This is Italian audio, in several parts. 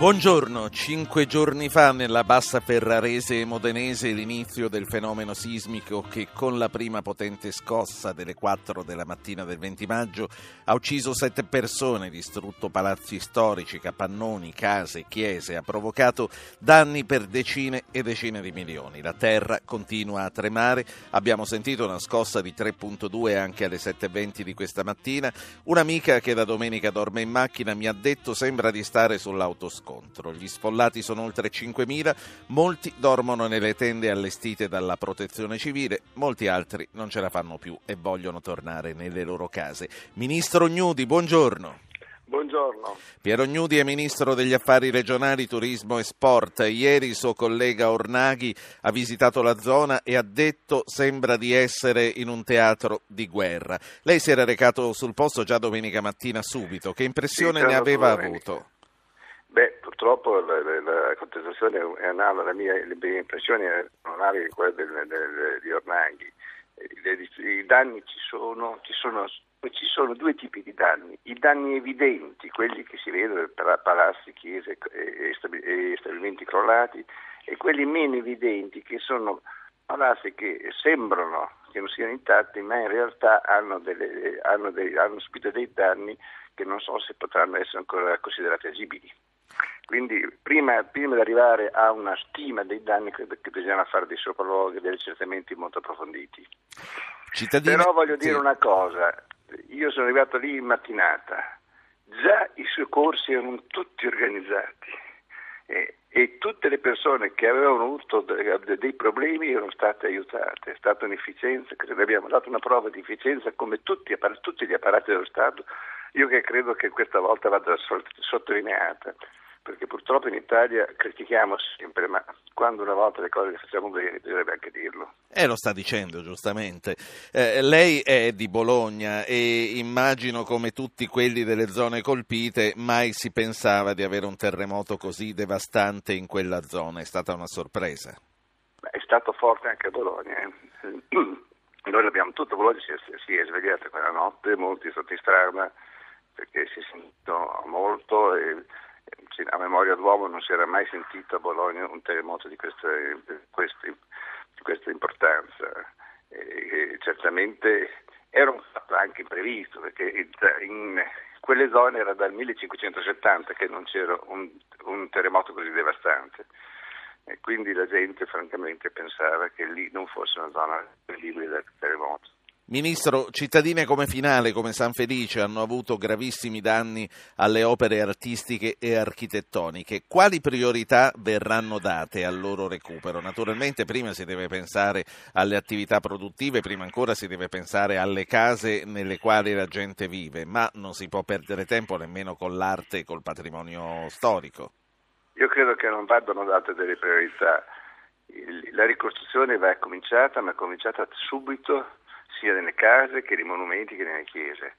Buongiorno, cinque giorni fa nella bassa ferrarese e modenese l'inizio del fenomeno sismico che con la prima potente scossa delle 4 della mattina del 20 maggio ha ucciso sette persone, distrutto palazzi storici, capannoni, case, chiese, ha provocato danni per decine e decine di milioni. La terra continua a tremare, abbiamo sentito una scossa di 3.2 anche alle 7.20 di questa mattina. Un'amica che da domenica dorme in macchina mi ha detto sembra di stare sull'autoscola scontro. Gli sfollati sono oltre 5.000, molti dormono nelle tende allestite dalla protezione civile, molti altri non ce la fanno più e vogliono tornare nelle loro case. Ministro Gnudi, buongiorno. Buongiorno. Piero Gnudi è ministro degli affari regionali, turismo e sport. Ieri il suo collega Ornaghi ha visitato la zona e ha detto sembra di essere in un teatro di guerra. Lei si era recato sul posto già domenica mattina subito. Che impressione sì, ne aveva domenica. avuto? Beh, purtroppo la, la, la contestazione è analoga, la mia, le mie impressioni sono analoghe a quelle del, del, di Ornaghi. I danni ci sono, ci sono, ci sono due tipi di danni, i danni evidenti, quelli che si vedono tra palazzi, chiese e stabilimenti crollati, e quelli meno evidenti che sono palazzi che sembrano che non siano intatti, ma in realtà hanno, delle, hanno, dei, hanno subito dei danni che non so se potranno essere ancora considerati agibili. Quindi prima, prima, di arrivare a una stima dei danni credo che bisogna fare dei sopralluoghi, degli accertamenti molto approfonditi. Cittadini... Però voglio dire una cosa, io sono arrivato lì in mattinata, già i soccorsi erano tutti organizzati e, e tutte le persone che avevano avuto dei problemi erano state aiutate, è stata un'efficienza, credo abbiamo dato una prova di efficienza come tutti, tutti gli apparati dello Stato, io che credo che questa volta vada sottolineata perché purtroppo in Italia critichiamo sempre, ma quando una volta le cose le facciamo bene bisognerebbe anche dirlo. Eh, lo sta dicendo giustamente. Eh, lei è di Bologna e immagino come tutti quelli delle zone colpite mai si pensava di avere un terremoto così devastante in quella zona, è stata una sorpresa. Beh, è stato forte anche a Bologna. Eh. Noi abbiamo tutto, Bologna si è, si è svegliata quella notte, molti sotto in strada perché si è sentito molto e a memoria d'uomo non si era mai sentito a Bologna un terremoto di questa, questa, questa importanza. E, certamente era un fatto anche imprevisto perché in quelle zone era dal 1570 che non c'era un, un terremoto così devastante e quindi la gente francamente pensava che lì non fosse una zona libera dal terremoto. Ministro, cittadine come Finale, come San Felice hanno avuto gravissimi danni alle opere artistiche e architettoniche. Quali priorità verranno date al loro recupero? Naturalmente prima si deve pensare alle attività produttive, prima ancora si deve pensare alle case nelle quali la gente vive, ma non si può perdere tempo nemmeno con l'arte e col patrimonio storico. Io credo che non vadano date delle priorità. La ricostruzione va cominciata, ma è cominciata subito sia nelle case che nei monumenti che nelle chiese.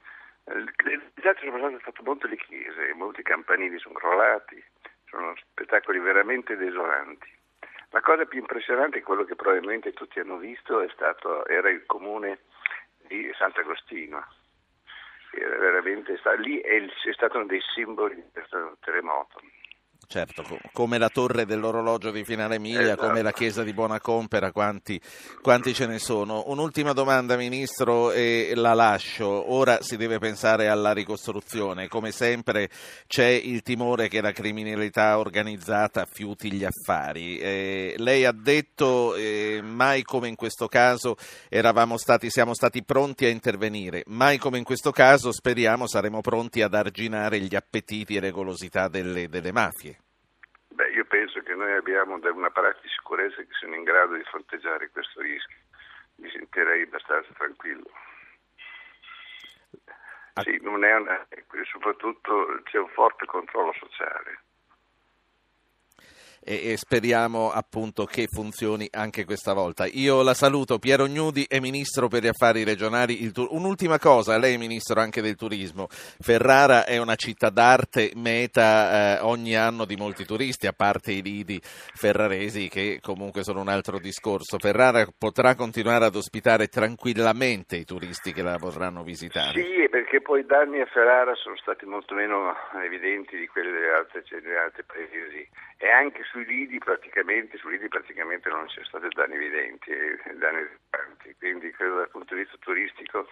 Il disastro sono stato molto le chiese, molti campanili sono crollati, sono spettacoli veramente desolanti. La cosa più impressionante quello che probabilmente tutti hanno visto, stato, era il comune di Sant'Agostino. Era veramente, lì è, è stato uno dei simboli di questo terremoto certo, come la torre dell'orologio di Finale Emilia, esatto. come la chiesa di Buonacompera, quanti, quanti ce ne sono. Un'ultima domanda, Ministro, e la lascio. Ora si deve pensare alla ricostruzione. Come sempre c'è il timore che la criminalità organizzata fiuti gli affari. Eh, lei ha detto eh, mai come in questo caso eravamo stati, siamo stati pronti a intervenire, mai come in questo caso speriamo saremo pronti ad arginare gli appetiti e le golosità delle, delle mafie. Beh, io penso che noi abbiamo un apparato di sicurezza che sono in grado di fronteggiare questo rischio. Mi sentirei abbastanza tranquillo. Sì, non è una, soprattutto c'è un forte controllo sociale. E, e speriamo appunto che funzioni anche questa volta. Io la saluto, Piero Gnudi è Ministro per gli Affari Regionali. Tu- un'ultima cosa, lei è Ministro anche del Turismo. Ferrara è una città d'arte, meta eh, ogni anno di molti turisti, a parte i lidi ferraresi che comunque sono un altro discorso. Ferrara potrà continuare ad ospitare tranquillamente i turisti che la vorranno visitare. Sì, perché poi i danni a Ferrara sono stati molto meno evidenti di quelli delle altre, degli altri paesi e anche sui lidi praticamente, sui lidi praticamente non ci sono stati danni evidenti, danni rilevanti, quindi credo dal punto di vista turistico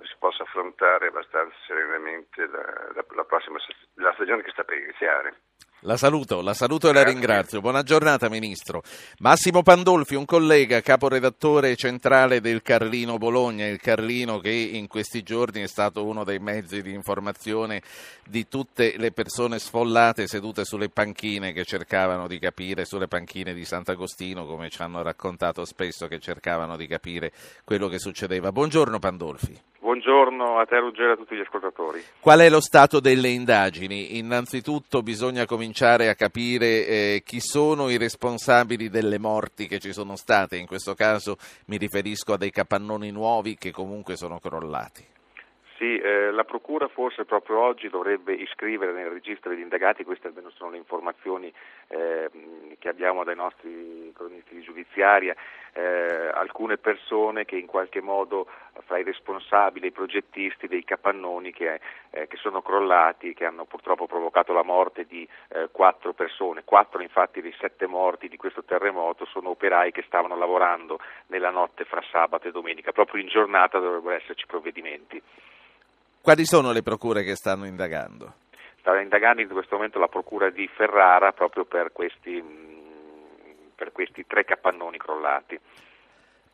si possa affrontare abbastanza serenamente la, la, la prossima la stagione che sta per iniziare. La saluto, la saluto e la ringrazio. Buona giornata, Ministro. Massimo Pandolfi, un collega, caporedattore centrale del Carlino Bologna, il Carlino che in questi giorni è stato uno dei mezzi di informazione di tutte le persone sfollate sedute sulle panchine che cercavano di capire, sulle panchine di Sant'Agostino, come ci hanno raccontato spesso, che cercavano di capire quello che succedeva. Buongiorno Pandolfi. Buongiorno a te Ruggero e a tutti gli ascoltatori. Qual è lo stato delle indagini? Innanzitutto bisogna cominciare a capire eh, chi sono i responsabili delle morti che ci sono state, in questo caso mi riferisco a dei capannoni nuovi che comunque sono crollati. Sì, eh, la Procura forse proprio oggi dovrebbe iscrivere nel registro degli indagati, queste almeno sono le informazioni eh, che abbiamo dai nostri cronisti di giudiziaria, eh, alcune persone che in qualche modo fra i responsabili e i progettisti dei capannoni che, eh, che, sono crollati, che hanno purtroppo provocato la morte di eh, quattro persone, quattro infatti dei sette morti di questo terremoto sono operai che stavano lavorando nella notte fra sabato e domenica, proprio in giornata dovrebbero esserci provvedimenti. Quali sono le procure che stanno indagando? Sta indagando in questo momento la procura di Ferrara proprio per questi, per questi tre capannoni crollati.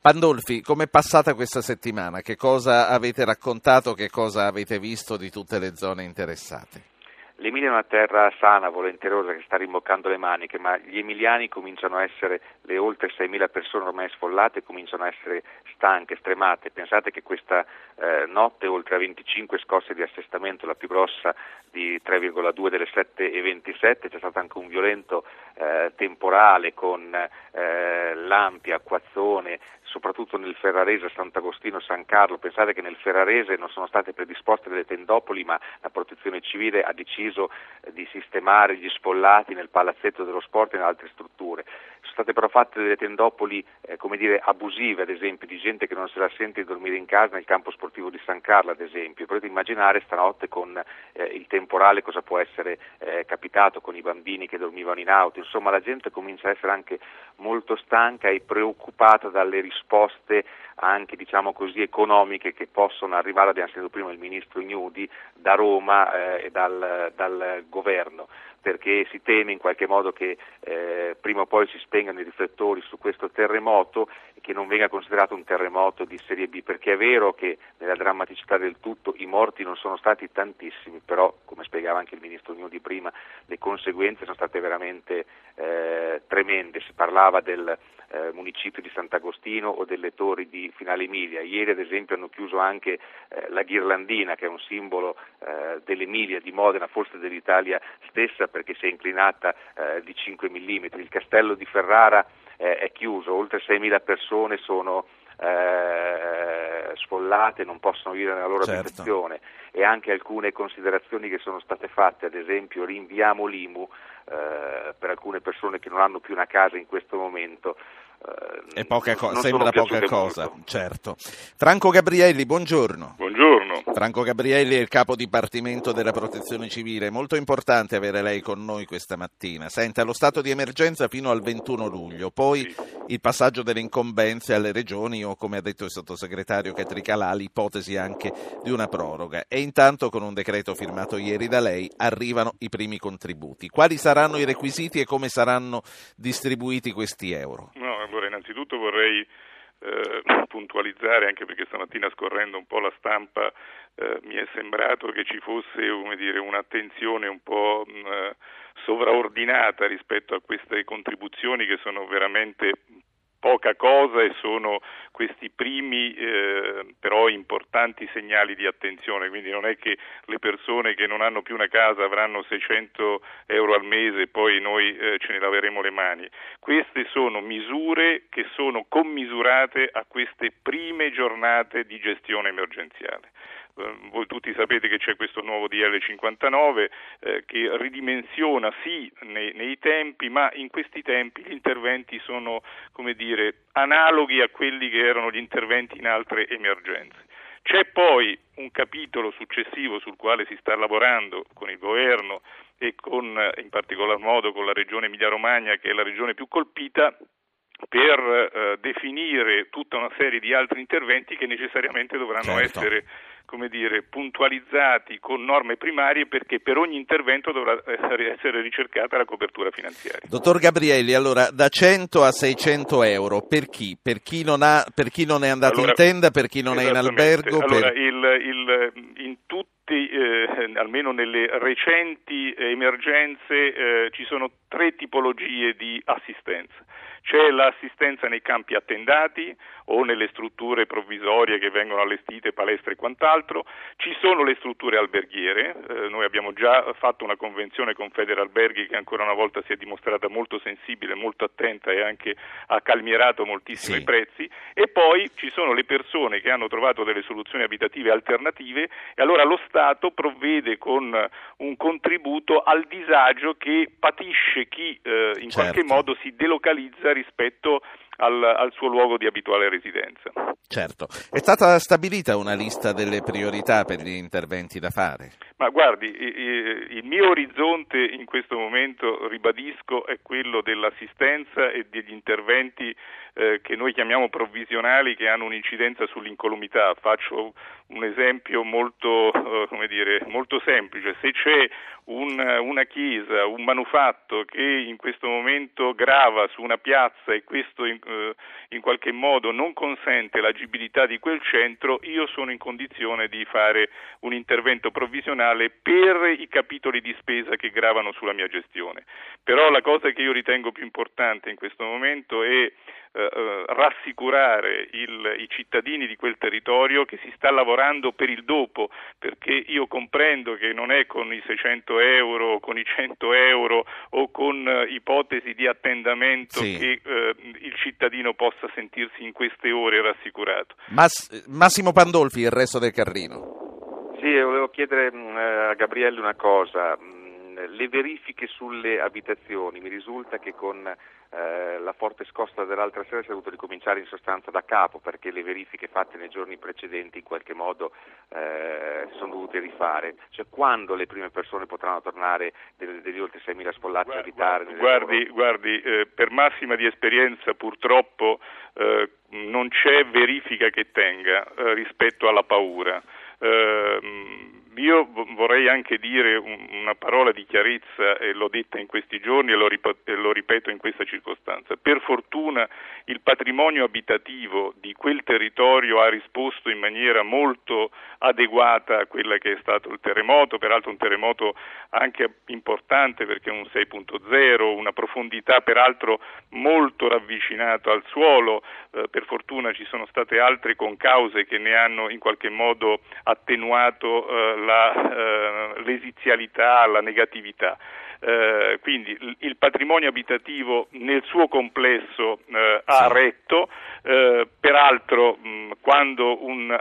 Pandolfi, com'è passata questa settimana? Che cosa avete raccontato, che cosa avete visto di tutte le zone interessate? L'Emilia è una terra sana, volenterosa, che sta rimboccando le maniche, ma gli emiliani cominciano a essere, le oltre 6.000 persone ormai sfollate, cominciano a essere stanche, stremate. Pensate che questa eh, notte, oltre a 25 scosse di assestamento, la più grossa di 3,2 delle 7,27, c'è stato anche un violento eh, temporale con eh, lampi, acquazzone, soprattutto nel Ferrarese, Sant'Agostino, San Carlo. Pensate che nel Ferrarese non sono state predisposte delle tendopoli, ma la protezione civile ha deciso eh, di sistemare gli sfollati nel palazzetto dello sport e in altre strutture. Sono state però fatte delle tendopoli eh, come dire, abusive, ad esempio, di gente che non se la sente di dormire in casa nel campo sportivo di San Carlo, ad esempio. Potete immaginare stanotte con eh, il temporale cosa può essere eh, capitato con i bambini che dormivano in auto. Insomma, la gente comincia a essere anche molto stanca e preoccupata dalle risposte anche diciamo così, economiche che possono arrivare, abbiamo sentito prima il ministro Ignudi, da Roma eh, e dal, dal governo perché si teme in qualche modo che eh, prima o poi si spengano i riflettori su questo terremoto che non venga considerato un terremoto di serie B, perché è vero che nella drammaticità del tutto i morti non sono stati tantissimi, però come spiegava anche il ministro Gnudi prima, le conseguenze sono state veramente eh, tremende, si parlava del eh, municipio di Sant'Agostino o delle torri di Finale Emilia. Ieri ad esempio hanno chiuso anche eh, la ghirlandina che è un simbolo eh, dell'Emilia, di Modena, forse dell'Italia stessa perché si è inclinata eh, di 5 mm. Il castello di Ferrara eh, è chiuso, oltre 6.000 persone sono eh, sfollate, non possono vivere nella loro certo. abitazione e anche alcune considerazioni che sono state fatte, ad esempio rinviamo l'IMU eh, per alcune persone che non hanno più una casa in questo momento. Eh, poca co- sembra poca cosa, molto. certo. Franco Gabrielli, buongiorno. Buongiorno. Franco Gabrielli è il capo dipartimento della protezione civile. Molto importante avere lei con noi questa mattina. Senta, lo stato di emergenza fino al 21 luglio, poi sì. il passaggio delle incombenze alle regioni o, come ha detto il sottosegretario Catricalà, l'ipotesi anche di una proroga. E intanto, con un decreto firmato ieri da lei, arrivano i primi contributi. Quali saranno i requisiti e come saranno distribuiti questi euro? No, allora innanzitutto vorrei eh, puntualizzare, anche perché stamattina scorrendo un po' la stampa eh, mi è sembrato che ci fosse dire, un'attenzione un po' mh, mm, sovraordinata rispetto a queste contribuzioni che sono veramente poca cosa e sono questi primi eh, però importanti segnali di attenzione, quindi non è che le persone che non hanno più una casa avranno 600 euro al mese e poi noi eh, ce ne laveremo le mani. Queste sono misure che sono commisurate a queste prime giornate di gestione emergenziale. Ehm, voi tutti sapete che c'è questo nuovo DL 59 eh, che ridimensiona sì nei, nei, tempi, ma in questi tempi gli interventi sono come dire, analoghi a quelli che erano gli interventi in altre emergenze. C'è poi un capitolo successivo sul quale si sta lavorando con il governo e con, in particolar modo con la regione Emilia-Romagna che è la regione più colpita per eh, definire tutta una serie di altri interventi che necessariamente dovranno certo. essere come dire, puntualizzati con norme primarie perché per ogni intervento dovrà essere ricercata la copertura finanziaria. Dottor Gabrielli, allora da 100 a 600 euro per chi? Per chi non, ha, per chi non è andato allora, in tenda, per chi non è in albergo? Allora, per... il, il, in tutti, eh, almeno nelle recenti emergenze, eh, ci sono tre tipologie di assistenza. C'è l'assistenza nei campi attendati o nelle strutture provvisorie che vengono allestite, palestre e quant'altro, ci sono le strutture alberghiere, eh, noi abbiamo già fatto una convenzione con Federalberghi che ancora una volta si è dimostrata molto sensibile, molto attenta e anche ha calmierato moltissimo sì. i prezzi e poi ci sono le persone che hanno trovato delle soluzioni abitative alternative e allora lo Stato provvede con un contributo al disagio che patisce chi eh, in certo. qualche modo si delocalizza rispetto al, al, suo luogo di abituale residenza. Certo. È stata stabilita una lista delle priorità per gli interventi da fare? Ma guardi, il mio orizzonte in questo momento, ribadisco, è quello dell'assistenza e degli interventi eh, che noi chiamiamo provvisionali che hanno un'incidenza sull'incolumità. Faccio un esempio molto, eh, dire, molto semplice. Se c'è un, una chiesa, un manufatto che in questo momento grava su una piazza e questo in, eh, in qualche modo non consente l'agibilità di quel centro, io sono in condizione di fare un intervento provvisionale per i capitoli di spesa che gravano sulla mia gestione. Però la cosa che io ritengo più importante in questo momento è eh, eh, rassicurare il, i cittadini di quel territorio che si sta lavorando per il dopo, perché io comprendo che non è con i 600 euro, con i 100 euro o con eh, ipotesi di attendamento sì. che eh, il cittadino possa sentirsi in queste ore rassicurato. Mass- Massimo Pandolfi, il resto del Carrino. Sì, volevo chiedere mm, a Gabriele una cosa. Le verifiche sulle abitazioni, mi risulta che con eh, la forte scossa dell'altra sera si è dovuto ricominciare in sostanza da capo perché le verifiche fatte nei giorni precedenti in qualche modo eh, sono dovute rifare. Cioè quando le prime persone potranno tornare degli, degli oltre 6.000 sfollati a abitare? Guardi, guardi eh, per massima di esperienza purtroppo eh, non c'è verifica che tenga eh, rispetto alla paura. Uh, io vorrei anche dire una parola di chiarezza, e l'ho detta in questi giorni e lo, ripeto in questa circostanza. Per fortuna il patrimonio abitativo di quel territorio ha risposto in maniera molto adeguata a quella che è stato il terremoto, peraltro un terremoto anche importante perché è un 6.0, una profondità peraltro molto ravvicinata al suolo, eh, per fortuna ci sono state altre concause che ne hanno in qualche modo attenuato eh, la, eh, l'esizialità, la negatività. Eh, quindi il patrimonio abitativo nel suo complesso eh, ha retto, eh, peraltro mh, quando un,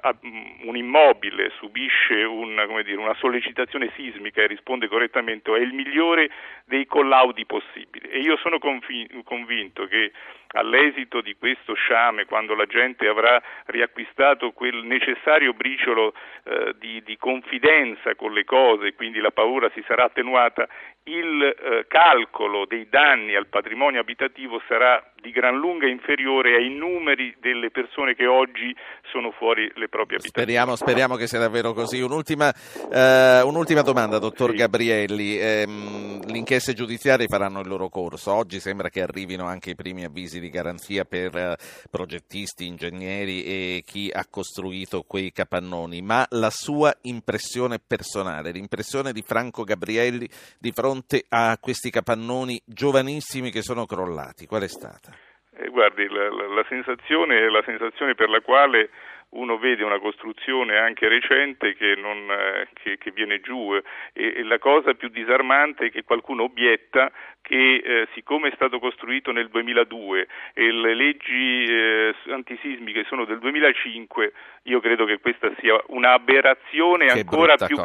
un, immobile subisce un, dire, una sollecitazione sismica e risponde correttamente è il migliore dei collaudi possibili. E io sono convinto che all'esito di questo sciame, quando la gente avrà riacquistato quel necessario briciolo eh, di, di, confidenza con le cose, quindi la paura si sarà attenuata, il eh, calcolo dei danni al patrimonio abitativo sarà di gran lunga inferiore ai numeri delle persone che oggi sono fuori le proprie abitazioni. Speriamo, speriamo che sia davvero così. Un'ultima, eh, un'ultima domanda, dottor sì. Gabrielli. Eh, le inchieste giudiziarie faranno il loro corso. Oggi sembra che arrivino anche i primi avvisi di garanzia per eh, progettisti, ingegneri e chi ha costruito quei capannoni. Ma la sua impressione personale, l'impressione di Franco Gabrielli di fronte a questi capannoni giovanissimi che sono crollati, qual è stata? Eh, guardi, la, la, la, sensazione, la sensazione per la quale uno vede una costruzione anche recente che, non, eh, che, che viene giù e, e, la cosa più disarmante è che qualcuno obietta che eh, siccome è stato costruito nel 2002 e le leggi eh, antisismiche sono del 2005, io credo che questa sia un'aberrazione ancora più,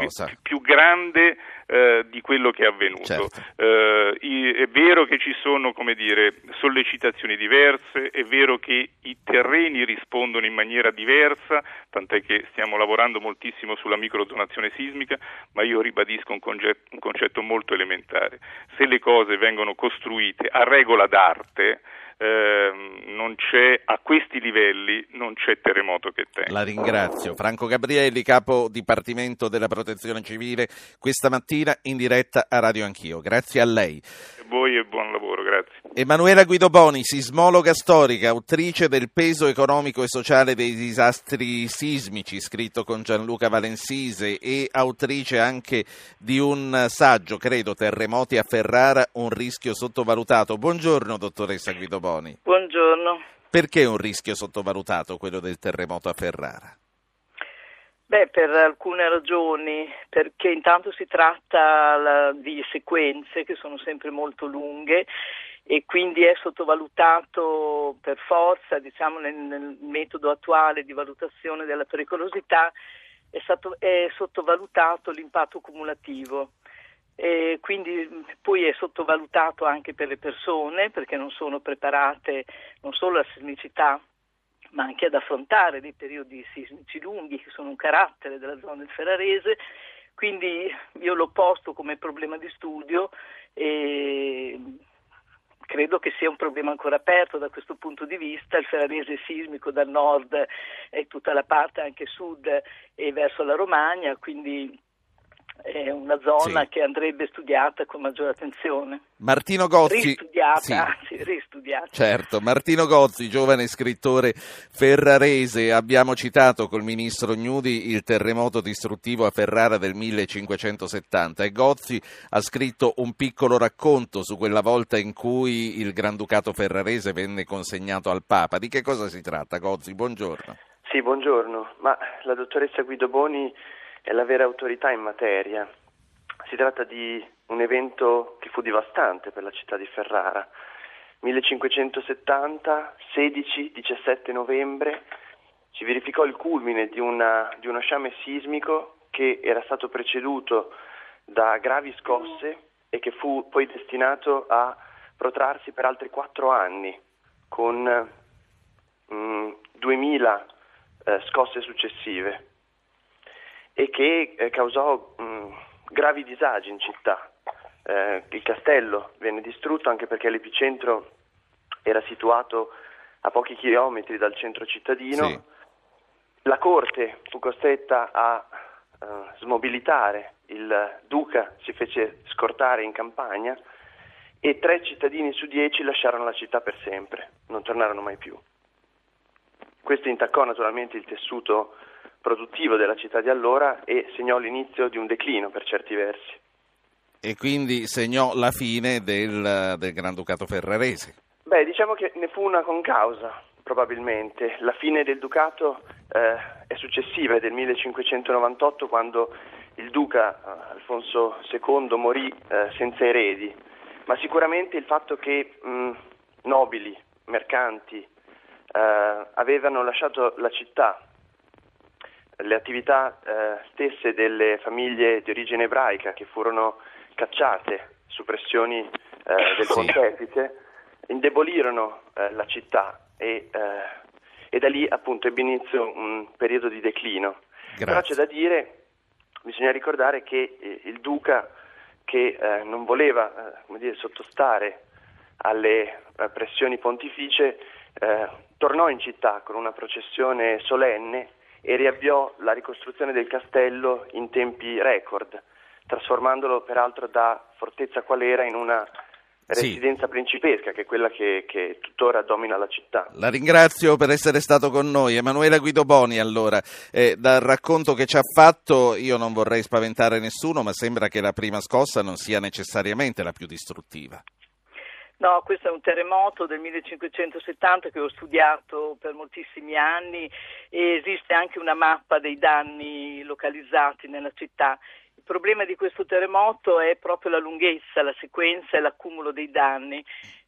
più, grande eh, di quello che è avvenuto. Certo. Eh, è vero che ci sono dire, sollecitazioni diverse, è vero che i terreni rispondono in maniera diversa, tant'è che stiamo lavorando moltissimo sulla microdonazione sismica, ma io ribadisco un concetto, un concetto molto elementare. Se le cose vengono costruite a regola d'arte, eh, non c'è, a questi livelli non c'è terremoto che tenga. La ringrazio. Franco Gabrielli, capo dipartimento della protezione civile, questa mattina in diretta a Radio Anch'io. Grazie a lei. A voi e buon lavoro, grazie. Emanuela Guidoboni, sismologa storica, autrice del peso economico e sociale dei disastri sismici, scritto con Gianluca Valensise e autrice anche di un saggio, credo, Terremoti a Ferrara, un rischio sottovalutato. Buongiorno, dottoressa Guidoboni. Buongiorno. Perché un rischio sottovalutato quello del terremoto a Ferrara? Beh, per alcune ragioni, perché intanto si tratta di sequenze che sono sempre molto lunghe e quindi è sottovalutato per forza, diciamo nel, nel metodo attuale di valutazione della pericolosità, è, stato, è sottovalutato l'impatto cumulativo. E quindi poi è sottovalutato anche per le persone perché non sono preparate non solo alla sismicità ma anche ad affrontare dei periodi sismici lunghi che sono un carattere della zona del Ferrarese quindi io l'ho posto come problema di studio e credo che sia un problema ancora aperto da questo punto di vista, il ferrarese sismico dal nord e tutta la parte anche sud e verso la Romagna, quindi è una zona sì. che andrebbe studiata con maggiore attenzione. Martino Gozzi, ristudiata, sì. anzi ristudiata. Certo, Martino Gozzi, giovane scrittore ferrarese, abbiamo citato col ministro Gnudi il terremoto distruttivo a Ferrara del 1570 e Gozzi ha scritto un piccolo racconto su quella volta in cui il Granducato ferrarese venne consegnato al Papa. Di che cosa si tratta, Gozzi? Buongiorno. Sì, buongiorno. Ma la dottoressa Guido Boni è la vera autorità in materia. Si tratta di un evento che fu devastante per la città di Ferrara. 1570, 16-17 novembre, si verificò il culmine di, una, di uno sciame sismico che era stato preceduto da gravi scosse e che fu poi destinato a protrarsi per altri quattro anni, con mm, 2000 eh, scosse successive e che eh, causò mh, gravi disagi in città. Eh, il castello venne distrutto anche perché l'epicentro era situato a pochi chilometri dal centro cittadino. Sì. La corte fu costretta a uh, smobilitare, il duca si fece scortare in campagna e tre cittadini su dieci lasciarono la città per sempre, non tornarono mai più. Questo intaccò naturalmente il tessuto produttivo della città di allora e segnò l'inizio di un declino per certi versi. E quindi segnò la fine del, del Granducato ferrarese. Beh, diciamo che ne fu una concausa, probabilmente. La fine del Ducato eh, è successiva, è del 1598, quando il duca eh, Alfonso II morì eh, senza eredi, ma sicuramente il fatto che mh, nobili, mercanti, eh, avevano lasciato la città le attività eh, stesse delle famiglie di origine ebraica che furono cacciate su pressioni eh, del pontefice indebolirono eh, la città e, eh, e, da lì appunto ebbe inizio un periodo di declino. Grazie. Però c'è da dire, bisogna ricordare che eh, il duca che eh, non voleva dire, sottostare alle pressioni pontificie tornò in città con una processione solenne e riavviò la ricostruzione del castello in tempi record, trasformandolo peraltro da fortezza qual era in una residenza sì. principesca, che è quella che, che, tuttora domina la città. La ringrazio per essere stato con noi. Emanuela Guidoboni, allora, eh, dal racconto che ci ha fatto, io non vorrei spaventare nessuno, ma sembra che la prima scossa non sia necessariamente la più distruttiva. No, questo è un terremoto del 1570 che ho studiato per moltissimi anni e esiste anche una mappa dei danni localizzati nella città. Il problema di questo terremoto è proprio la lunghezza, la sequenza e l'accumulo dei danni.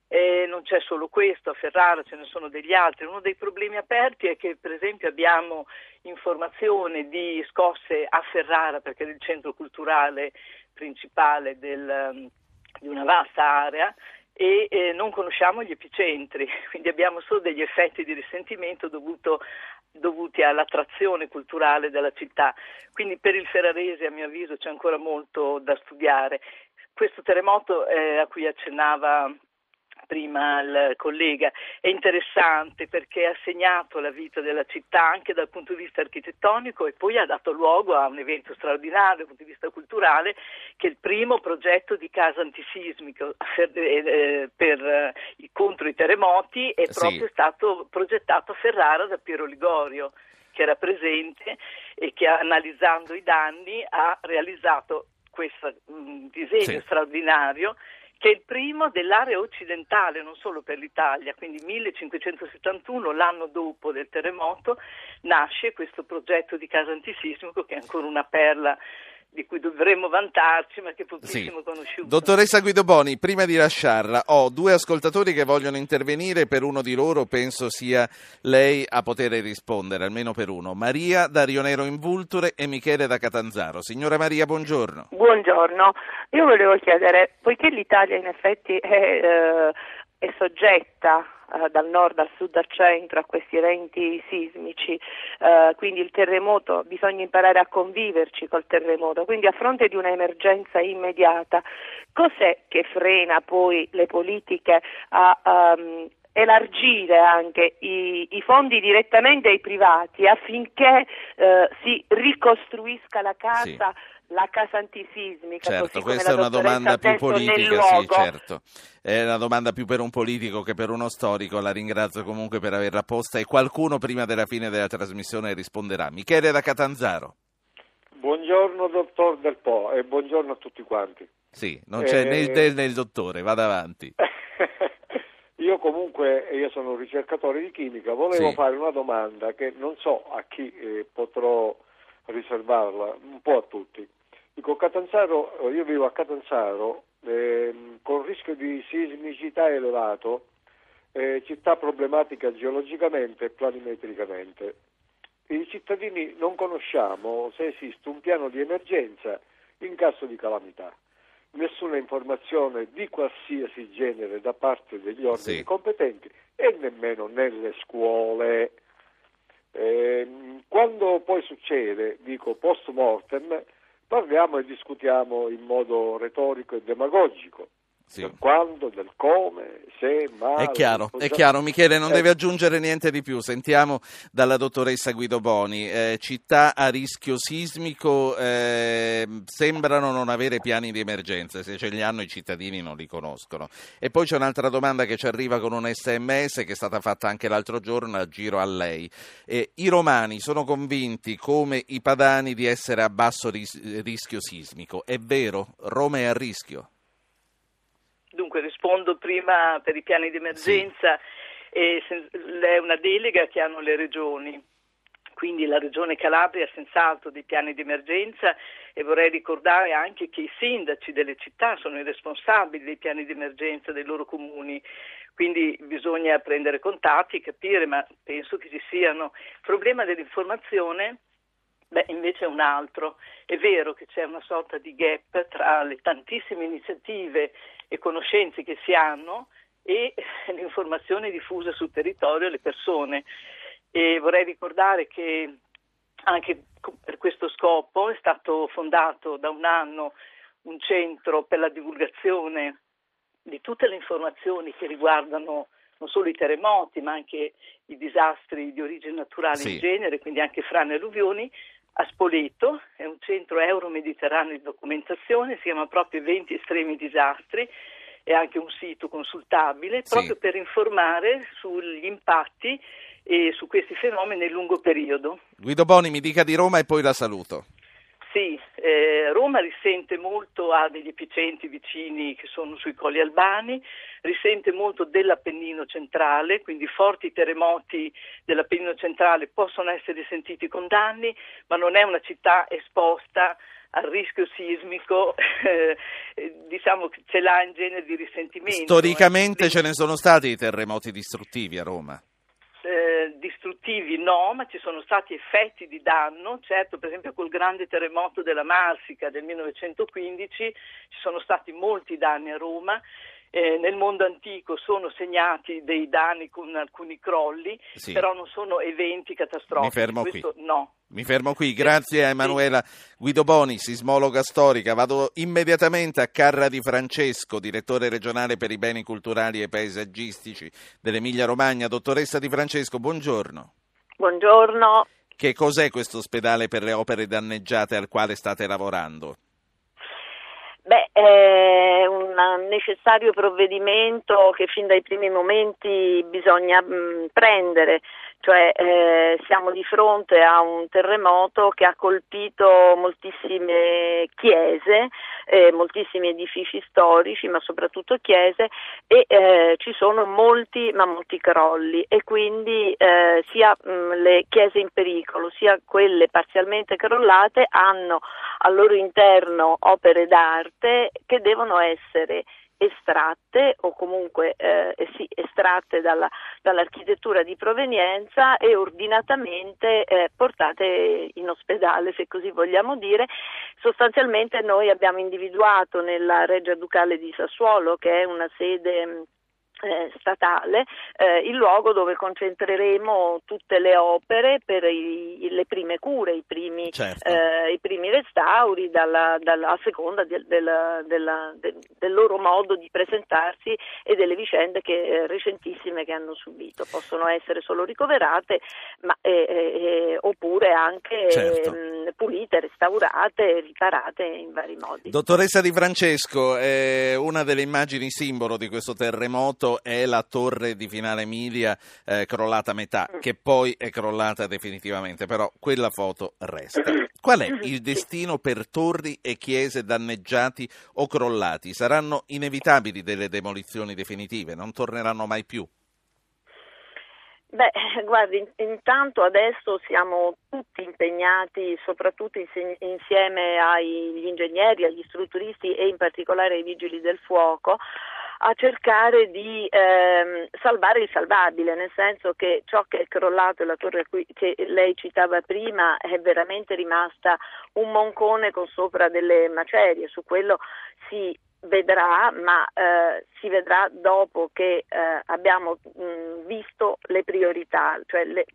E non c'è solo questo, a Ferrara ce ne sono degli altri. Uno dei problemi aperti è che per esempio abbiamo informazione di scosse a Ferrara perché è il centro culturale principale del, di una vasta area e eh, non conosciamo gli epicentri, quindi abbiamo solo degli effetti di risentimento dovuto, dovuti all'attrazione culturale della città. Quindi per il Ferrarese a mio avviso c'è ancora molto da studiare. Questo terremoto eh, a cui accennava prima il collega, è interessante perché ha segnato la vita della città anche dal punto di vista architettonico e poi ha dato luogo a un evento straordinario dal punto di vista culturale che è il primo progetto di casa antisismico per, eh, per, eh, contro i terremoti è proprio sì. stato progettato a Ferrara da Piero Ligorio che era presente e che analizzando i danni ha realizzato questo um, disegno sì. straordinario che è il primo dell'area occidentale, non solo per l'Italia, quindi 1571, l'anno dopo del terremoto, nasce questo progetto di casa antisismico che è ancora una perla di cui dovremmo vantarci, ma che pochissimo sì. conosciuto. Dottoressa Guido Boni, prima di lasciarla, ho due ascoltatori che vogliono intervenire, per uno di loro penso sia lei a poter rispondere, almeno per uno. Maria da Rionero in Vulture e Michele da Catanzaro. Signora Maria, buongiorno. Buongiorno, io volevo chiedere, poiché l'Italia in effetti è, eh, è soggetta eh, dal nord al sud al centro a questi eventi sismici, eh, quindi il terremoto, bisogna imparare a conviverci col terremoto, quindi a fronte di un'emergenza immediata, cos'è che frena poi le politiche a um, elargire anche i, i, fondi direttamente ai privati affinché eh, si ricostruisca la casa sì la casa antisismica. Certo, questa è una domanda più politica, sì, certo. È una domanda più per un politico che per uno storico. La ringrazio comunque per averla posta e qualcuno prima della fine della trasmissione risponderà. Michele da Catanzaro. Buongiorno dottor Del Po e buongiorno a tutti quanti. Sì, non c'è eh... né il del né il dottore, vada avanti. io comunque, io sono un ricercatore di chimica, volevo sì. fare una domanda che non so a chi eh, potrò riservarla, un po' a tutti. Dico, Catanzaro, eh, io vivo a Catanzaro eh, con rischio di sismicità elevato, eh, città problematica geologicamente e planimetricamente. I cittadini non conosciamo se esiste un piano di emergenza in caso di calamità. Nessuna informazione di qualsiasi genere da parte degli ordini sì. competenti e nemmeno nelle scuole. Eh, quando poi succede, dico post mortem, parliamo e discutiamo in modo retorico e demagogico. Sì. Del quando, del come, se, ma. È chiaro, è chiaro, Michele, non eh. deve aggiungere niente di più. Sentiamo dalla dottoressa Guido Boni. Eh, città a rischio sismico eh, sembrano non avere piani di emergenza, se ce li hanno i cittadini non li conoscono. E poi c'è un'altra domanda che ci arriva con un sms che è stata fatta anche l'altro giorno a giro a lei. I romani sono convinti, come i padani, di essere a basso ris- rischio sismico. È vero? Roma è a rischio? Dunque rispondo prima per i piani di emergenza, sì. è una delega che hanno le regioni, quindi la regione Calabria ha senz'altro dei piani di emergenza e vorrei ricordare anche che i sindaci delle città sono i responsabili dei piani di emergenza dei loro comuni. Quindi bisogna prendere contatti, capire, ma penso che ci siano. Il problema dell'informazione Beh, invece è un altro. È vero che c'è una sorta di gap tra le tantissime iniziative e conoscenze che si hanno e l'informazione diffusa sul territorio alle persone. E vorrei ricordare che anche per questo scopo è stato fondato da un anno un centro per la divulgazione di tutte le informazioni che riguardano non solo i terremoti ma anche i disastri di origine naturale sì. in genere, quindi anche frane e alluvioni, a Spoleto, è un centro euro-mediterraneo di documentazione, si chiama proprio Eventi Estremi Disastri, è anche un sito consultabile sì. proprio per informare sugli impatti e su questi fenomeni nel lungo periodo. Guido Boni mi dica di Roma e poi la saluto. Sì, eh, Roma risente molto, ha degli epicentri vicini che sono sui colli albani, risente molto dell'Appennino centrale, quindi forti terremoti dell'Appennino centrale possono essere sentiti con danni, ma non è una città esposta al rischio sismico, eh, diciamo che ce l'ha in genere di risentimento. Storicamente eh. ce ne sono stati i terremoti distruttivi a Roma? Eh, distruttivi no, ma ci sono stati effetti di danno, certo per esempio col grande terremoto della Marsica del 1915 ci sono stati molti danni a Roma, eh, nel mondo antico sono segnati dei danni con alcuni crolli, sì. però non sono eventi catastrofici. Mi fermo Questo, qui. No. Mi fermo qui, grazie a Emanuela Guido Boni, sismologa storica. Vado immediatamente a Carra di Francesco, direttore regionale per i beni culturali e paesaggistici dell'Emilia Romagna. Dottoressa Di Francesco, buongiorno. Buongiorno. Che cos'è questo ospedale per le opere danneggiate al quale state lavorando? Beh, è un necessario provvedimento che fin dai primi momenti bisogna mh, prendere cioè eh, siamo di fronte a un terremoto che ha colpito moltissime chiese, eh, moltissimi edifici storici, ma soprattutto chiese e eh, ci sono molti, ma molti crolli. E quindi eh, sia mh, le chiese in pericolo sia quelle parzialmente crollate hanno al loro interno opere d'arte che devono essere estratte o comunque eh, eh, sì, estratte dalla, dall'architettura di provenienza e ordinatamente eh, portate in ospedale, se così vogliamo dire. Sostanzialmente noi abbiamo individuato nella Reggia Ducale di Sassuolo, che è una sede eh, statale, eh, il luogo dove concentreremo tutte le opere per i, le prime cure, i primi, certo. eh, i primi restauri, dalla, dalla, a seconda del, del, del, del, loro modo di presentarsi e delle vicende che, eh, recentissime che hanno subito. Possono essere solo ricoverate, ma, eh, oppure anche certo. Ehm, pulite, restaurate, riparate in vari modi. Dottoressa Di Francesco, una delle immagini simbolo di questo terremoto è la torre di Finale Emilia eh, crollata a metà, che poi è crollata definitivamente, però quella foto resta. Qual è il destino per torri e chiese danneggiati o crollati? Saranno inevitabili delle demolizioni definitive, non torneranno mai più? Beh, guardi, intanto adesso siamo tutti impegnati, soprattutto insieme agli ingegneri, agli strutturisti e in particolare ai vigili del fuoco, a cercare di ehm, salvare il salvabile, nel senso che ciò che è crollato, la torre che lei citava prima, è veramente rimasta un moncone con sopra delle macerie, su quello si vedrà, ma eh, si vedrà dopo che eh, abbiamo mh, visto le priorità, cioè le,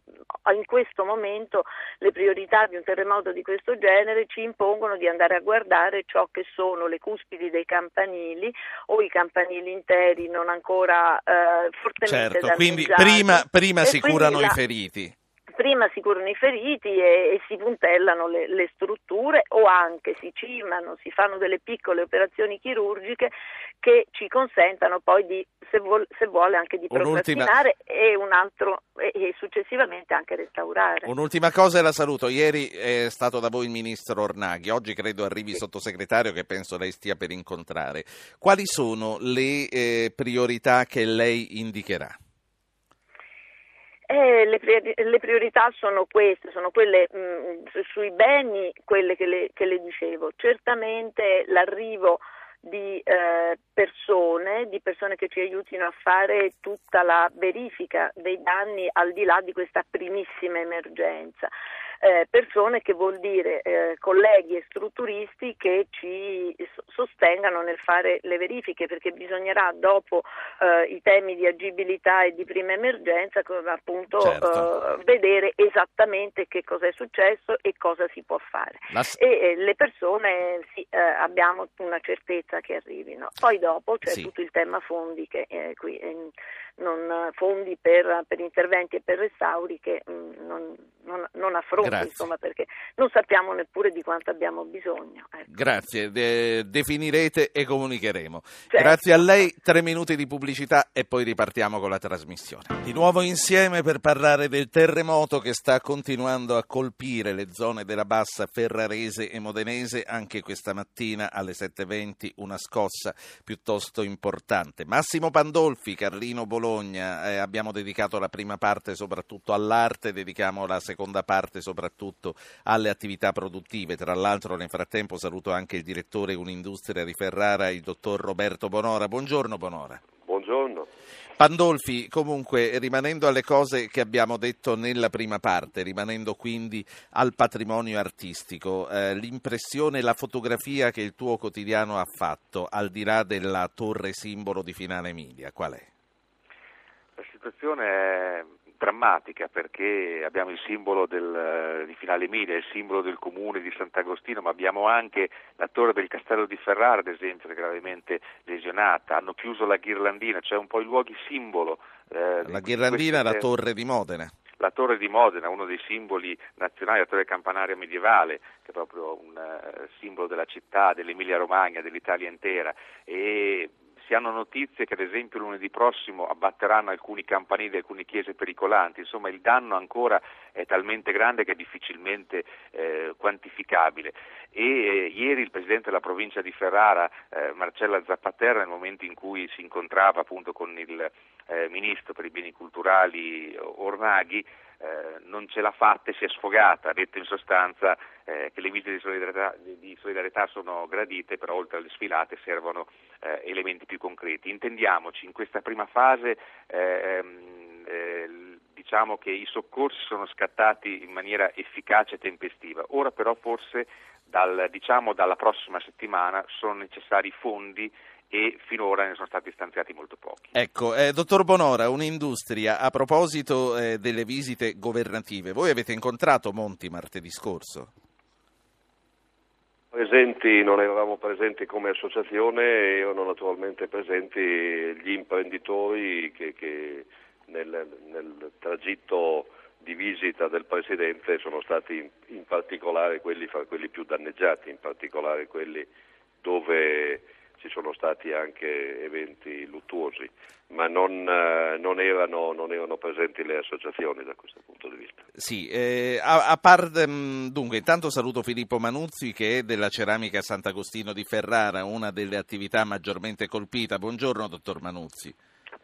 in questo momento le priorità di un terremoto di questo genere ci impongono di andare a guardare ciò che sono le cuspidi dei campanili o i campanili interi non ancora eh, fortemente certo, quindi prima, prima si curano la... i feriti prima si curano i feriti e, e si puntellano le, le, strutture o anche si cimano, si fanno delle piccole operazioni chirurgiche che ci consentano poi di, se, vuol, se vuole, anche di procrastinare e, un altro, e, e, successivamente anche restaurare. Un'ultima cosa e la saluto. Ieri è stato da voi il ministro Ornaghi, oggi credo arrivi il sì. sottosegretario che penso lei stia per incontrare. Quali sono le eh, priorità che lei indicherà? Eh, le, priorità sono queste, sono quelle mh, mm, sui beni, quelle che le, che le, dicevo. Certamente l'arrivo di eh, persone, di persone che ci aiutino a fare tutta la verifica dei danni al di là di questa primissima emergenza eh, persone che vuol dire eh, colleghi e strutturisti che ci sostengano nel fare le verifiche perché bisognerà dopo eh, i temi di agibilità e di prima emergenza appunto certo. Eh, vedere esattamente che cosa è successo e cosa si può fare La... e le persone sì, eh, abbiamo una certezza che arrivino poi dopo c'è sì. tutto il tema fondi che qui non, fondi per, per, interventi e per restauri che mh, mm, non, non, non affronti, insomma, perché non sappiamo neppure di quanto abbiamo bisogno. Ecco. Grazie, De- definirete e comunicheremo. Certo. Grazie a lei, tre minuti di pubblicità e poi ripartiamo con la trasmissione. Di nuovo insieme per parlare del terremoto che sta continuando a colpire le zone della bassa ferrarese e modenese, anche questa mattina alle 7.20 una scossa piuttosto importante. Massimo Pandolfi, Carlino Bologna, eh, abbiamo dedicato la prima parte soprattutto all'arte, dedichiamo la seconda parte soprattutto alle attività produttive. Tra l'altro nel frattempo saluto anche il direttore Un'Industria di Ferrara, il dottor Roberto Bonora. Buongiorno Bonora. Buongiorno. Pandolfi, comunque, rimanendo alle cose che abbiamo detto nella prima parte, rimanendo quindi al patrimonio artistico, eh, l'impressione, la fotografia che il tuo quotidiano ha fatto, al di là della torre simbolo di Finale Emilia, qual è? La situazione è drammatica perché abbiamo il simbolo del, di Finale Emilia, il simbolo del comune di Sant'Agostino, ma abbiamo anche la torre del castello di Ferrara, ad esempio, che è gravemente lesionata, hanno chiuso la ghirlandina, cioè un po' i luoghi simbolo. Eh, la ghirlandina è la torre di Modena. La torre di Modena, uno dei simboli nazionali, la torre campanaria medievale, che è proprio un uh, simbolo della città, dell'Emilia Romagna, dell'Italia intera. E si hanno notizie che ad esempio lunedì prossimo abbatteranno alcuni campanili, alcune chiese pericolanti, insomma il danno ancora è talmente grande che è difficilmente eh, quantificabile. E eh, ieri il presidente della provincia di Ferrara, eh, Marcella Zappaterra, nel momento in cui si incontrava appunto con il eh, ministro per i beni culturali Ornaghi, eh, non ce l'ha fatta e si è sfogata, ha detto in sostanza eh, che le visite di solidarietà, di solidarietà, sono gradite, però oltre alle sfilate servono eh, elementi più concreti. Intendiamoci, in questa prima fase ehm, eh, diciamo che i soccorsi sono scattati in maniera efficace e tempestiva, ora però forse dal, diciamo, dalla prossima settimana sono necessari fondi e finora ne sono stati stanziati molto pochi. Ecco, eh, dottor Bonora, un'industria, a proposito eh, delle visite governative, voi avete incontrato Monti martedì scorso? Presenti, non eravamo presenti come associazione, erano naturalmente presenti gli imprenditori che, che nel, nel tragitto di visita del Presidente sono stati in, in particolare quelli fra quelli più danneggiati, in particolare quelli dove ci sono stati anche eventi luttuosi, ma non, eh, non, erano, non, erano, presenti le associazioni da questo punto di vista. Sì, eh, a, a par, mm, dunque intanto saluto Filippo Manuzzi che è della Ceramica Sant'Agostino di Ferrara, una delle attività maggiormente colpita. Buongiorno dottor Manuzzi.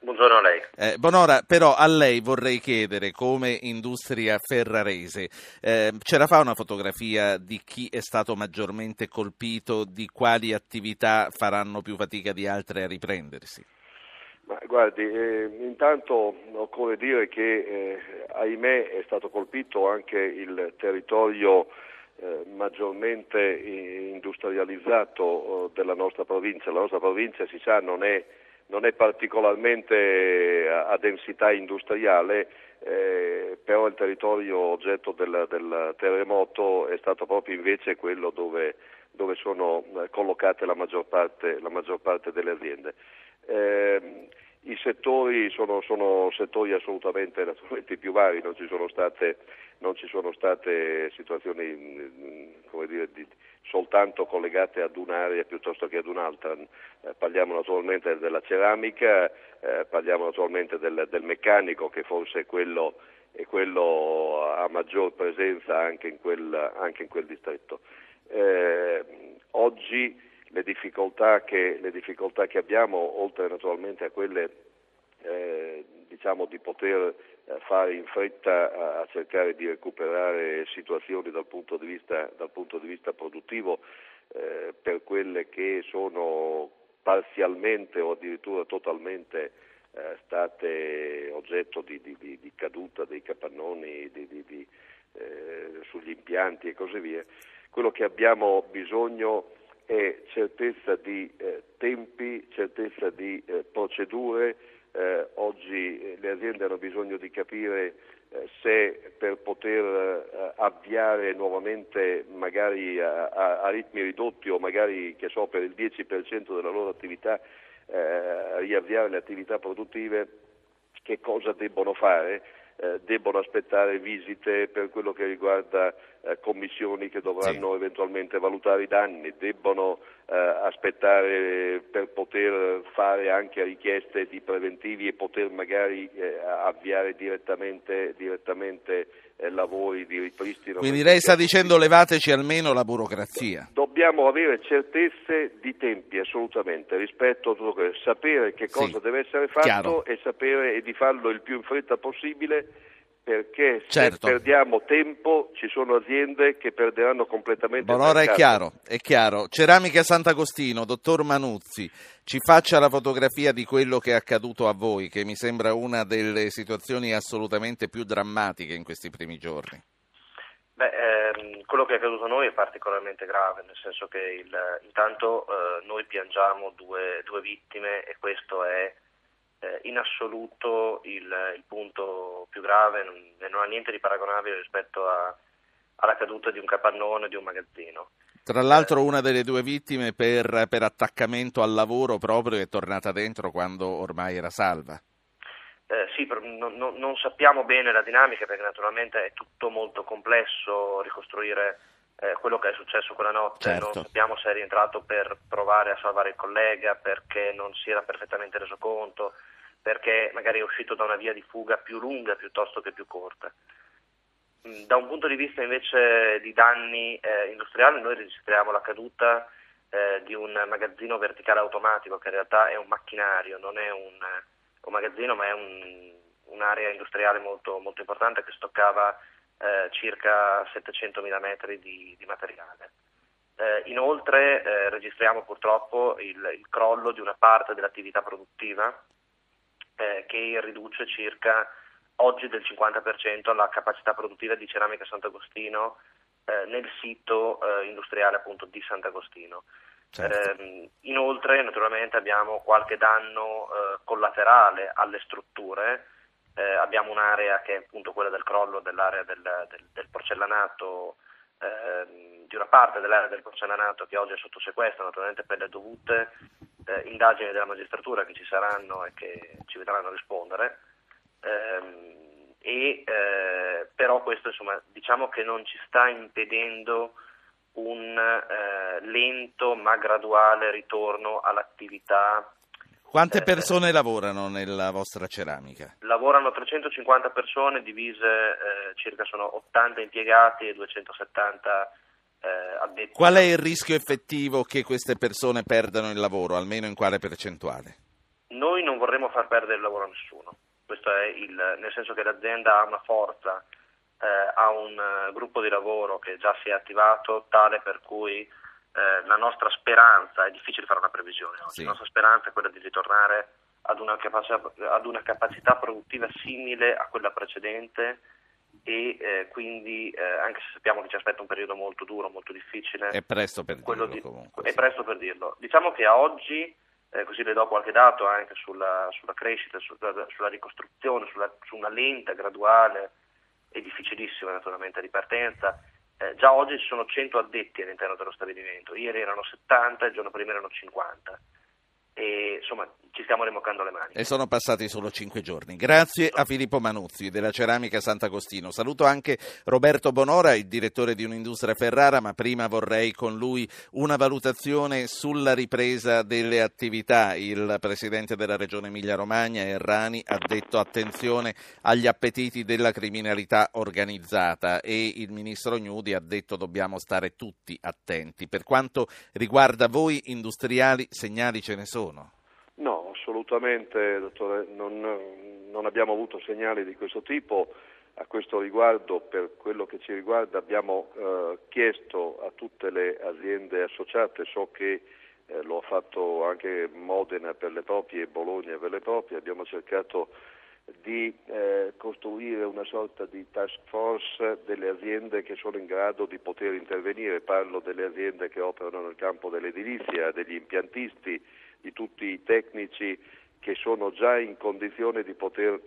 Buongiorno a lei. Eh, Bonora, però a lei vorrei chiedere, come industria ferrarese, eh, ce la fa una fotografia di chi è stato maggiormente colpito, di quali attività faranno più fatica di altre a riprendersi? Ma guardi, eh, intanto occorre dire che eh, ahimè è stato colpito anche il territorio eh, maggiormente industrializzato eh, della nostra provincia. La nostra provincia si sa non è non è particolarmente eh, a densità industriale, eh, però il territorio oggetto del, del, terremoto è stato proprio invece quello dove, dove sono eh, collocate la maggior parte, la maggior parte delle aziende. Eh, I settori sono, sono settori assolutamente più vari, non ci sono state, ci sono state situazioni mm, dire, di, soltanto collegate ad un'area piuttosto che ad un'altra. Eh, parliamo naturalmente della ceramica, eh, parliamo naturalmente del, del, meccanico che forse è quello, è quello, a maggior presenza anche in quel, anche in quel distretto. Eh, oggi le difficoltà, che, le difficoltà, che, abbiamo, oltre naturalmente a quelle eh, diciamo di poter eh, fare in fretta a, cercare di recuperare situazioni dal punto di vista, punto di vista produttivo eh, per quelle che sono parzialmente o addirittura totalmente eh, state oggetto di, di, di, di, caduta dei capannoni eh, sugli impianti e così via. Quello che abbiamo bisogno è certezza di eh, tempi, certezza di eh, procedure, eh, oggi eh, le aziende hanno bisogno di capire eh, se per poter eh, avviare nuovamente magari a, a, a, ritmi ridotti o magari che so per il 10% della loro attività riavviare le attività produttive che cosa debbono fare? Eh, debbono aspettare visite per quello che riguarda eh, commissioni che dovranno sì. eventualmente valutare i danni, debbono eh, aspettare per poter fare anche richieste di preventivi e poter magari eh, avviare direttamente, direttamente eh, lavori di ripristino. Quindi lei sta dicendo levateci almeno la burocrazia. Dobbiamo avere certezze di tempi assolutamente rispetto a tutto questo, sapere che cosa sì. deve essere fatto Chiaro. e sapere e di farlo il più in fretta possibile perché se certo. perdiamo tempo ci sono aziende che perderanno completamente Bonora il mercato. è chiaro, è chiaro. Ceramica Sant'Agostino, dottor Manuzzi, ci faccia la fotografia di quello che è accaduto a voi, che mi sembra una delle situazioni assolutamente più drammatiche in questi primi giorni. Beh, ehm, quello che è accaduto a noi è particolarmente grave, nel senso che il, intanto eh, noi piangiamo due, due vittime e questo è eh, in assoluto il, il, punto più grave non, non, ha niente di paragonabile rispetto a, alla caduta di un capannone, di un magazzino. Tra l'altro una delle due vittime per, per attaccamento al lavoro proprio è tornata dentro quando ormai era salva. Eh, sì, non, non, non, sappiamo bene la dinamica perché naturalmente è tutto molto complesso ricostruire eh, quello che è successo quella notte, certo. non sappiamo se è rientrato per provare a salvare il collega, perché non si era perfettamente reso conto, perché magari è uscito da una via di fuga più lunga piuttosto che più corta. Mm, da un punto di vista invece di danni eh, industriali noi registriamo la caduta eh, di un magazzino verticale automatico che in realtà è un macchinario, non è un, un magazzino ma è un, un'area industriale molto, molto importante che stoccava eh, circa 700.000 metri di, di materiale. Eh, inoltre eh, registriamo purtroppo il, il, crollo di una parte dell'attività produttiva eh, che riduce circa oggi del 50% la capacità produttiva di Ceramica Sant'Agostino eh, nel sito eh, industriale appunto di Sant'Agostino. Certo. Eh, inoltre naturalmente abbiamo qualche danno collaterale alle strutture eh, abbiamo un'area che è appunto quella del crollo dell'area del, del, del porcellanato, eh, di una parte dell'area del porcellanato che oggi è sotto sequestro, naturalmente per le dovute eh, indagini della magistratura che ci saranno e che ci vedranno rispondere. Ehm, e, eh, però questo insomma, diciamo che non ci sta impedendo un eh, lento ma graduale ritorno all'attività quante persone lavorano nella vostra ceramica? Lavorano 350 persone, divise eh, circa sono 80 impiegati e 270 eh. Qual è il rischio effettivo che queste persone perdano il lavoro, almeno in quale percentuale? Noi non vorremmo far perdere il lavoro a nessuno, questo è il, nel senso che l'azienda ha una forza, eh, ha un uh, gruppo di lavoro che già si è attivato tale per cui eh, la nostra speranza, è difficile fare una previsione oggi, sì. la nostra speranza è quella di ritornare ad una, capacità, ad una capacità produttiva simile a quella precedente e eh, quindi eh, anche se sappiamo che ci aspetta un periodo molto duro, molto difficile, è presto per dirlo di, comunque. È sì. presto per dirlo. Diciamo che a oggi, eh, così le do qualche dato anche sulla, sulla crescita, sulla, sulla ricostruzione, sulla, su una lenta, graduale e difficilissima naturalmente ripartenza, eh, già oggi ci sono 100 addetti all'interno dello stabilimento, ieri erano 70, il giorno prima erano 50 e insomma ci stiamo rimboccando le mani. E sono passati solo cinque giorni. Grazie a Filippo Manuzzi della Ceramica Sant'Agostino. Saluto anche Roberto Bonora, il direttore di un'industria Ferrara, ma prima vorrei con lui una valutazione sulla ripresa delle attività. Il presidente della regione Emilia-Romagna, Errani, ha detto attenzione agli appetiti della criminalità organizzata e il ministro Gnudi ha detto dobbiamo stare tutti attenti. Per quanto riguarda voi industriali, segnali ce ne sono? Sono? No, assolutamente, dottore, non, non abbiamo avuto segnali di questo tipo. A questo riguardo, per quello che ci riguarda, abbiamo eh, chiesto a tutte le aziende associate, so che eh, lo ha fatto anche Modena per le proprie e Bologna per le proprie, abbiamo cercato di eh, costruire una sorta di task force delle aziende che sono in grado di poter intervenire, parlo delle aziende che operano nel campo dell'edilizia, degli impiantisti, di tutti i tecnici che sono già in condizione di poter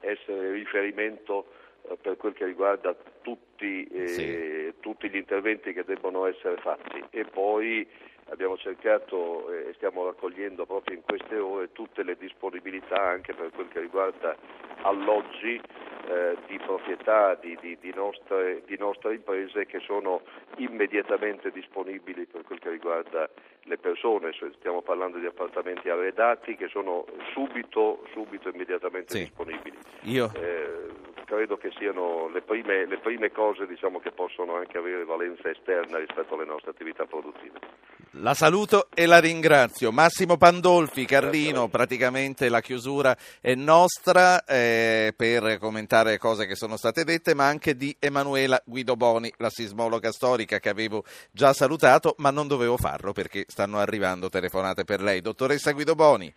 essere riferimento eh, per quel che riguarda tutti eh, sì. tutti gli interventi che debbono essere fatti e poi abbiamo cercato e stiamo raccogliendo proprio in queste ore tutte le disponibilità anche per quel che riguarda alloggi eh, di proprietà di, di, di, nostre, di, nostre, imprese che sono immediatamente disponibili per quel che riguarda le persone, stiamo parlando di appartamenti arredati che sono subito, subito immediatamente sì. disponibili. Io... Eh, credo che siano le prime, le prime cose diciamo, che possono anche avere valenza esterna rispetto alle nostre attività produttive. La saluto e la ringrazio. Massimo Pandolfi, Carlino, praticamente la chiusura è nostra eh, per commentare cose che sono state dette, ma anche di Emanuela Guidoboni, la sismologa storica che avevo già salutato, ma non dovevo farlo perché stanno arrivando telefonate per lei. Dottoressa Guidoboni.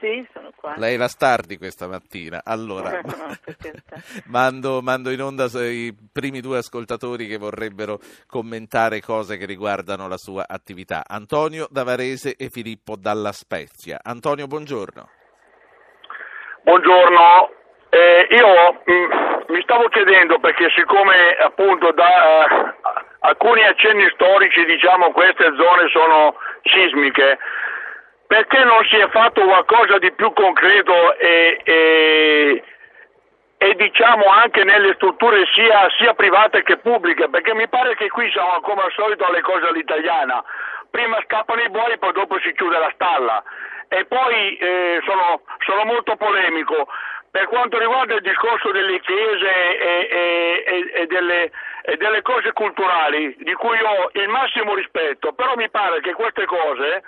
Sì, sono qua. Lei la stardi questa mattina. Allora, no, mando, mando, in onda i primi due ascoltatori che vorrebbero commentare cose che riguardano la sua attività. Antonio Davarese e Filippo Dalla Spezia. Antonio, buongiorno. Buongiorno. Eh, io mh, mm, mi stavo chiedendo perché siccome appunto da uh, alcuni accenni storici diciamo queste zone sono sismiche, perché non si è fatto qualcosa di più concreto e, e, e diciamo anche nelle strutture sia, sia, private che pubbliche, perché mi pare che qui siamo come al solito alle cose all'italiana, prima scappano i buoi poi dopo si chiude la stalla. E poi eh, sono, sono, molto polemico. Per quanto riguarda il discorso delle chiese e, e delle, delle cose culturali di cui ho il massimo rispetto, però mi pare che queste cose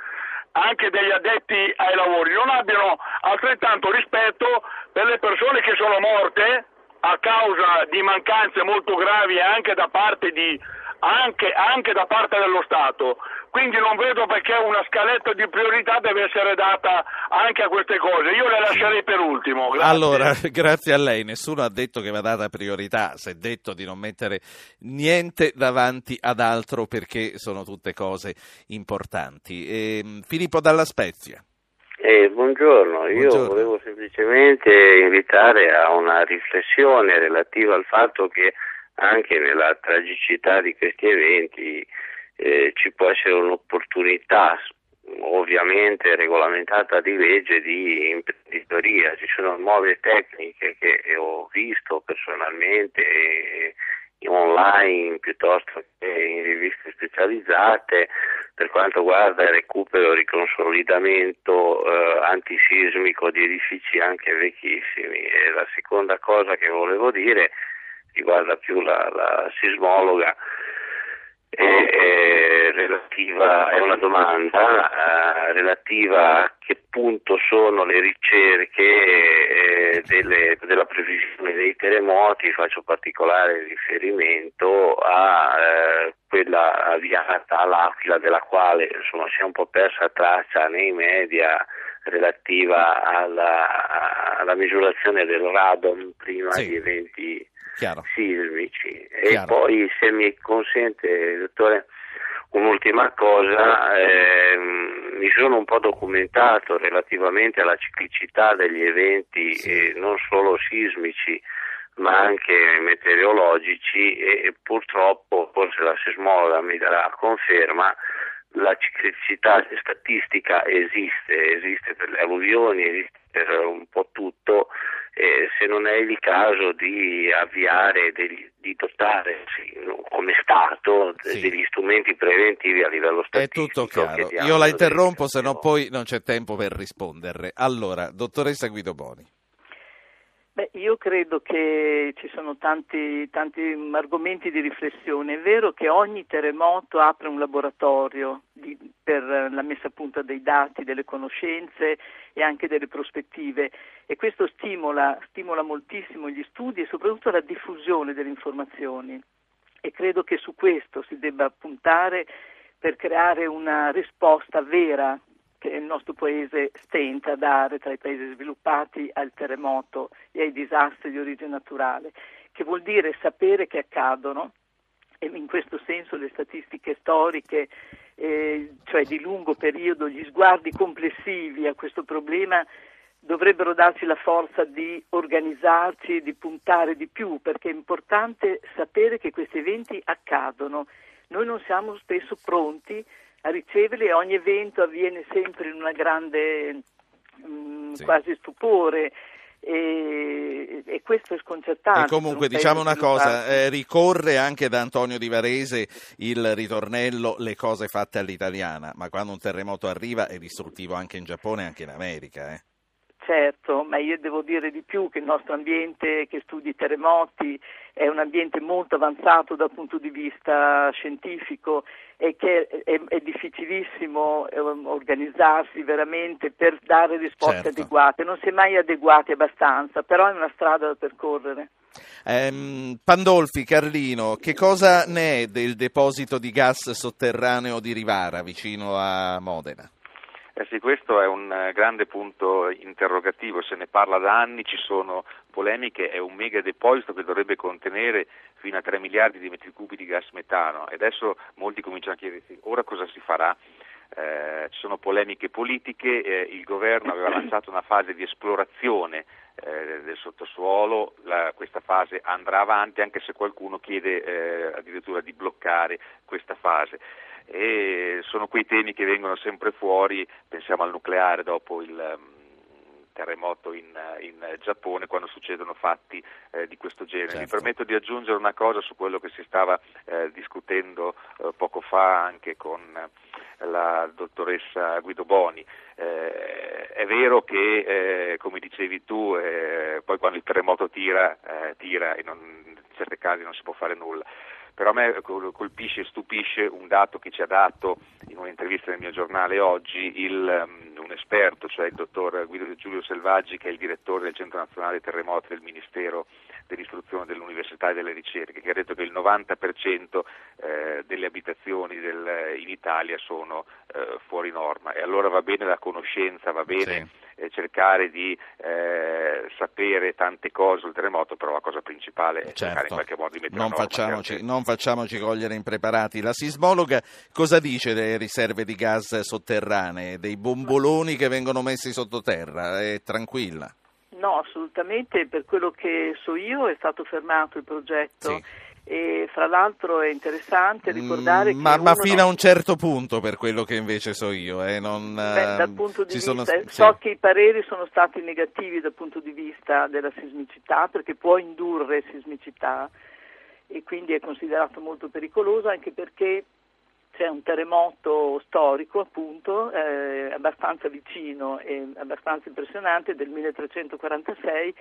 anche degli addetti ai lavori non abbiano altrettanto rispetto per le persone che sono morte a causa di mancanze molto gravi anche da parte, di, anche, anche da parte dello Stato quindi non vedo perché una scaletta di priorità deve essere data anche a queste cose. Io le lascerei per ultimo. Grazie. Allora, grazie a lei. Nessuno ha detto che va data priorità, si è detto di non mettere niente davanti ad altro perché sono tutte cose importanti. E, ehm, Filippo Dalla Spezia. Eh, buongiorno. io buongiorno. volevo semplicemente invitare a una riflessione relativa al fatto che anche nella tragicità di questi eventi eh, ci può essere un'opportunità ovviamente regolamentata di legge di imprenditoria, ci sono nuove tecniche che ho visto personalmente online piuttosto che in riviste specializzate per quanto riguarda il recupero e riconsolidamento eh, antisismico di edifici anche vecchissimi. E la seconda cosa che volevo dire riguarda più la, la sismologa è, è, relativa, è una domanda eh, relativa a che punto sono le ricerche eh, delle, della previsione dei terremoti, faccio particolare riferimento a eh, quella avviata all'Aquila della quale insomma, si è un po' persa traccia nei media relativa alla, alla misurazione del radon prima sì. di eventi Chiaro. sismici. Chiaro. E poi, se mi consente, dottore, un'ultima cosa, eh, mi sono un po' documentato relativamente alla ciclicità degli eventi, sì. eh, non solo sismici, ma anche meteorologici e, purtroppo, forse la sismologa mi darà conferma, la ciclicità statistica esiste, esiste per le alluvioni, esiste per un po' tutto, eh, se non è il caso di avviare, degli, di dotare sì, come Stato sì. degli strumenti preventivi a livello statistico. È tutto chiaro. Io la interrompo, se no poi non c'è tempo per risponderle. Allora, dottoressa Guido Boni. Beh, io credo che ci sono tanti, tanti, argomenti di riflessione. È vero che ogni terremoto apre un laboratorio di, per la messa a punto dei dati, delle conoscenze e anche delle prospettive e questo stimola, stimola moltissimo gli studi e soprattutto la diffusione delle informazioni. E credo che su questo si debba puntare per creare una risposta vera che il nostro paese stenta a dare tra i paesi sviluppati al terremoto e ai disastri di origine naturale, che vuol dire sapere che accadono e in questo senso le statistiche storiche, eh, cioè di lungo periodo, gli sguardi complessivi a questo problema dovrebbero darci la forza di organizzarci e di puntare di più, perché è importante sapere che questi eventi accadono. Noi non siamo spesso pronti a riceverli e ogni evento avviene sempre in una grande mh, mm, sì. quasi stupore e, e, questo è sconcertante. E comunque diciamo una cosa, eh, ricorre anche da Antonio Di Varese il ritornello le cose fatte all'italiana, ma quando un terremoto arriva è distruttivo anche in Giappone e anche in America. Eh. Certo, ma io devo dire di più che il nostro ambiente che studi i terremoti è un ambiente molto avanzato dal punto di vista scientifico e che è, è difficilissimo eh, organizzarsi veramente per dare risposte certo. adeguate. Non si è mai adeguati abbastanza, però è una strada da percorrere. Um, Pandolfi, Carlino, che cosa ne è del deposito di gas sotterraneo di Rivara vicino a Modena? Eh sì, questo è un eh, grande punto interrogativo, se ne parla da anni, ci sono polemiche, è un mega deposito che dovrebbe contenere fino a 3 miliardi di metri cubi di gas metano e adesso molti cominciano a chiedersi ora cosa si farà. Eh, ci sono polemiche politiche, eh, il governo aveva lanciato una fase di esplorazione eh, del sottosuolo, la, questa fase andrà avanti anche se qualcuno chiede eh, addirittura di bloccare questa fase. E sono quei temi che vengono sempre fuori, pensiamo al nucleare dopo il um, terremoto in, in, Giappone quando succedono fatti eh, di questo genere. Certo. Mi permetto di aggiungere una cosa su quello che si stava eh, discutendo eh, poco fa anche con la dottoressa Guido Boni. Eh, è vero che, eh, come dicevi tu, eh, poi quando il terremoto tira, tira e non, in certi casi non si può fare nulla però a me colpisce e stupisce un dato che ci ha dato in un'intervista nel mio giornale oggi il, um, un esperto, cioè il dottor Guido Giulio Selvaggi, che è il direttore del Centro Nazionale Terremoti del Ministero dell'Istruzione, dell'Università e delle Ricerche, che ha detto che il 90% eh, delle abitazioni del, in Italia sono eh, fuori norma e allora va bene la conoscenza, va bene sì. Eh, cercare di eh, sapere tante cose sul terremoto, però la cosa principale è certo. cercare in qualche modo di mettere non facciamoci, non facciamoci cogliere impreparati. La sismologa cosa dice delle riserve di gas sotterranee, dei bomboloni che vengono messi sottoterra? È tranquilla? No, assolutamente, per quello che so io è stato fermato il progetto. Sì. E fra l'altro è interessante mm, ricordare ma, che ma fino no... a un certo punto per quello che invece so io eh, non, Beh, dal punto di vista sono... so che i pareri sono stati negativi dal punto di vista della sismicità perché può indurre sismicità e quindi è considerato molto pericoloso anche perché c'è un terremoto storico appunto eh, abbastanza vicino e abbastanza impressionante del 1346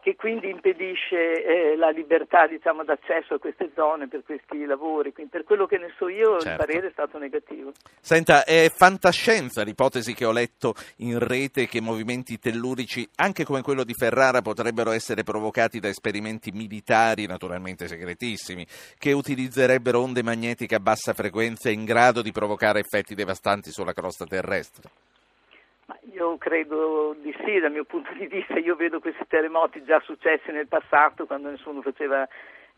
che quindi impedisce eh, la libertà diciamo, d'accesso a queste zone per questi lavori. Quindi, per quello che ne so io certo. il parere è stato negativo. Senta, è fantascienza l'ipotesi che ho letto in rete che movimenti tellurici, anche come quello di Ferrara, potrebbero essere provocati da esperimenti militari, naturalmente segretissimi, che utilizzerebbero onde magnetiche a bassa frequenza in grado di provocare effetti devastanti sulla crosta terrestre. Io credo di sì, dal mio punto di vista, io vedo questi terremoti già successi nel passato quando nessuno faceva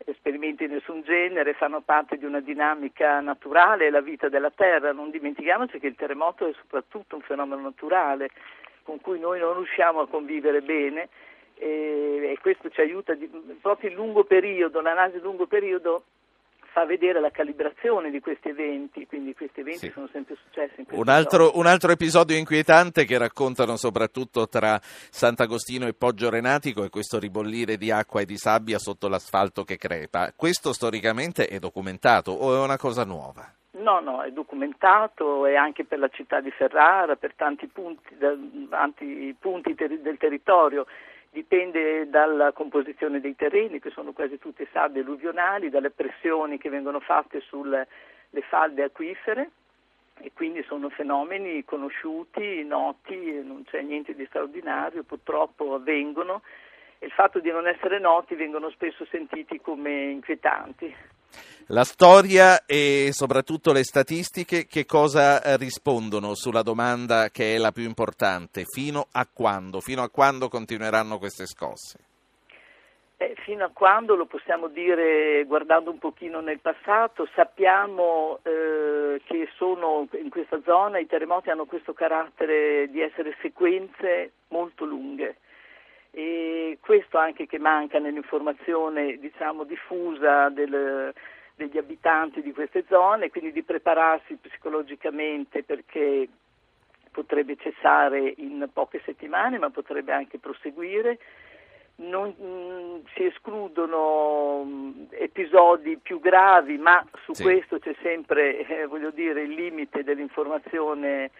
esperimenti di nessun genere, fanno parte di una dinamica naturale, la vita della Terra. Non dimentichiamoci che il terremoto è soprattutto un fenomeno naturale con cui noi non riusciamo a convivere bene e, questo ci aiuta di, proprio in lungo periodo, l'analisi di lungo periodo fa vedere la calibrazione di questi eventi, quindi questi eventi sì. sono sempre successi. un, altro, un altro, episodio inquietante che raccontano soprattutto tra Sant'Agostino e Poggio Renatico è questo ribollire di acqua e di sabbia sotto l'asfalto che crepa. Questo storicamente è documentato o è una cosa nuova? No, no, è documentato e anche per la città di Ferrara, per tanti punti, tanti punti ter- del territorio dipende dalla composizione dei terreni, che sono quasi tutte sabbie alluvionali, dalle pressioni che vengono fatte sulle falde acquifere e quindi sono fenomeni conosciuti, noti, non c'è niente di straordinario, purtroppo avvengono e il fatto di non essere noti vengono spesso sentiti come inquietanti. La storia e soprattutto le statistiche che cosa eh, rispondono sulla domanda che è la più importante? Fino a quando? Fino a quando continueranno queste scosse? Eh, fino a quando lo possiamo dire guardando un pochino nel passato, sappiamo eh, che sono in questa zona, i terremoti hanno questo carattere di essere sequenze molto lunghe e questo anche che manca nell'informazione diciamo, diffusa del, degli abitanti di queste zone, quindi di prepararsi psicologicamente perché potrebbe cessare in poche settimane ma potrebbe anche proseguire. Non mh, mm, si escludono mh, mm, episodi più gravi, ma su sì. questo c'è sempre eh, dire, il limite dell'informazione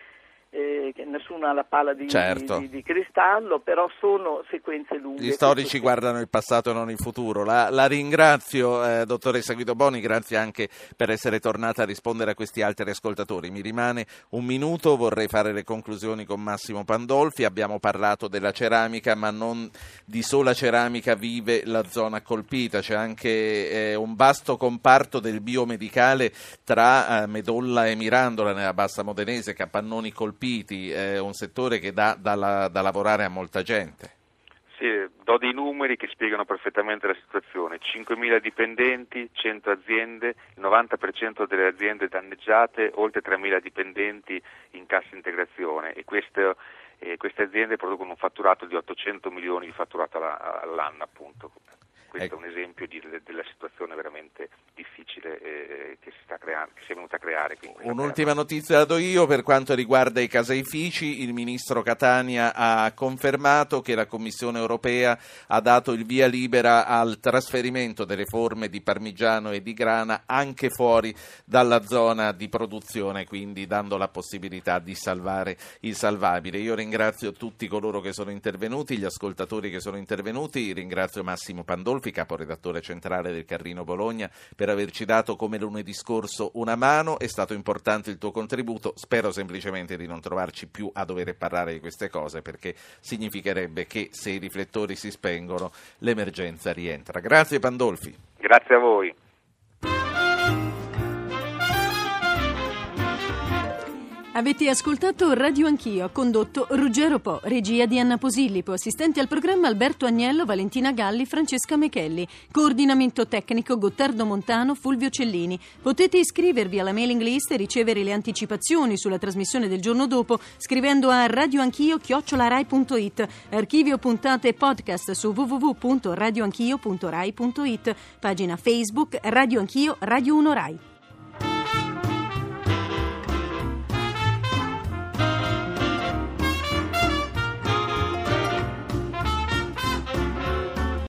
eh, nessuno ha la palla di, certo. di, di, cristallo, però sono sequenze lunghe. Gli storici guardano il passato e non il futuro. La, la ringrazio, eh, dottoressa Guido Boni, grazie anche per essere tornata a rispondere a questi altri ascoltatori. Mi rimane un minuto, vorrei fare le conclusioni con Massimo Pandolfi. Abbiamo parlato della ceramica, ma non di sola ceramica vive la zona colpita, c'è anche eh, un vasto comparto del biomedicale tra eh, Medolla e Mirandola nella bassa modenese, capannoni colpiti colpiti, è un settore che dà da, da lavorare a molta gente. Sì, do dei numeri che spiegano perfettamente la situazione. 5.000 dipendenti, 100 aziende, il 90% delle aziende danneggiate, oltre 3.000 dipendenti in cassa integrazione e queste, eh, queste aziende producono un fatturato di 800 milioni di fatturato all'anno appunto. Questo ecco. è un esempio di, della situazione veramente difficile eh, che, si creando, che, si è venuta a creare. Un'ultima notizia la do io per quanto riguarda i caseifici. Il ministro Catania ha confermato che la Commissione europea ha dato il via libera al trasferimento delle forme di parmigiano e di grana anche fuori dalla zona di produzione, quindi dando la possibilità di salvare il salvabile. Io ringrazio tutti coloro che sono intervenuti, gli ascoltatori che sono intervenuti, ringrazio Massimo Pandolfi caporedattore centrale del Carrino Bologna, per averci dato come lunedì scorso una mano. È stato importante il tuo contributo. Spero semplicemente di non trovarci più a dover parlare di queste cose perché significherebbe che se i riflettori si spengono l'emergenza rientra. Grazie Pandolfi. Grazie a voi. Avete ascoltato Radio Anch'io, condotto Ruggero Po, regia di Anna Posillipo, assistenti al programma Alberto Agnello, Valentina Galli, Francesca Mechelli, coordinamento tecnico Gottardo Montano, Fulvio Cellini. Potete iscrivervi alla mailing list e ricevere le anticipazioni sulla trasmissione del giorno dopo scrivendo a radioanchio-rai.it, archivio puntate e podcast su www.radioanchio.rai.it, pagina Facebook Radio Anch'io, Radio 1 Rai.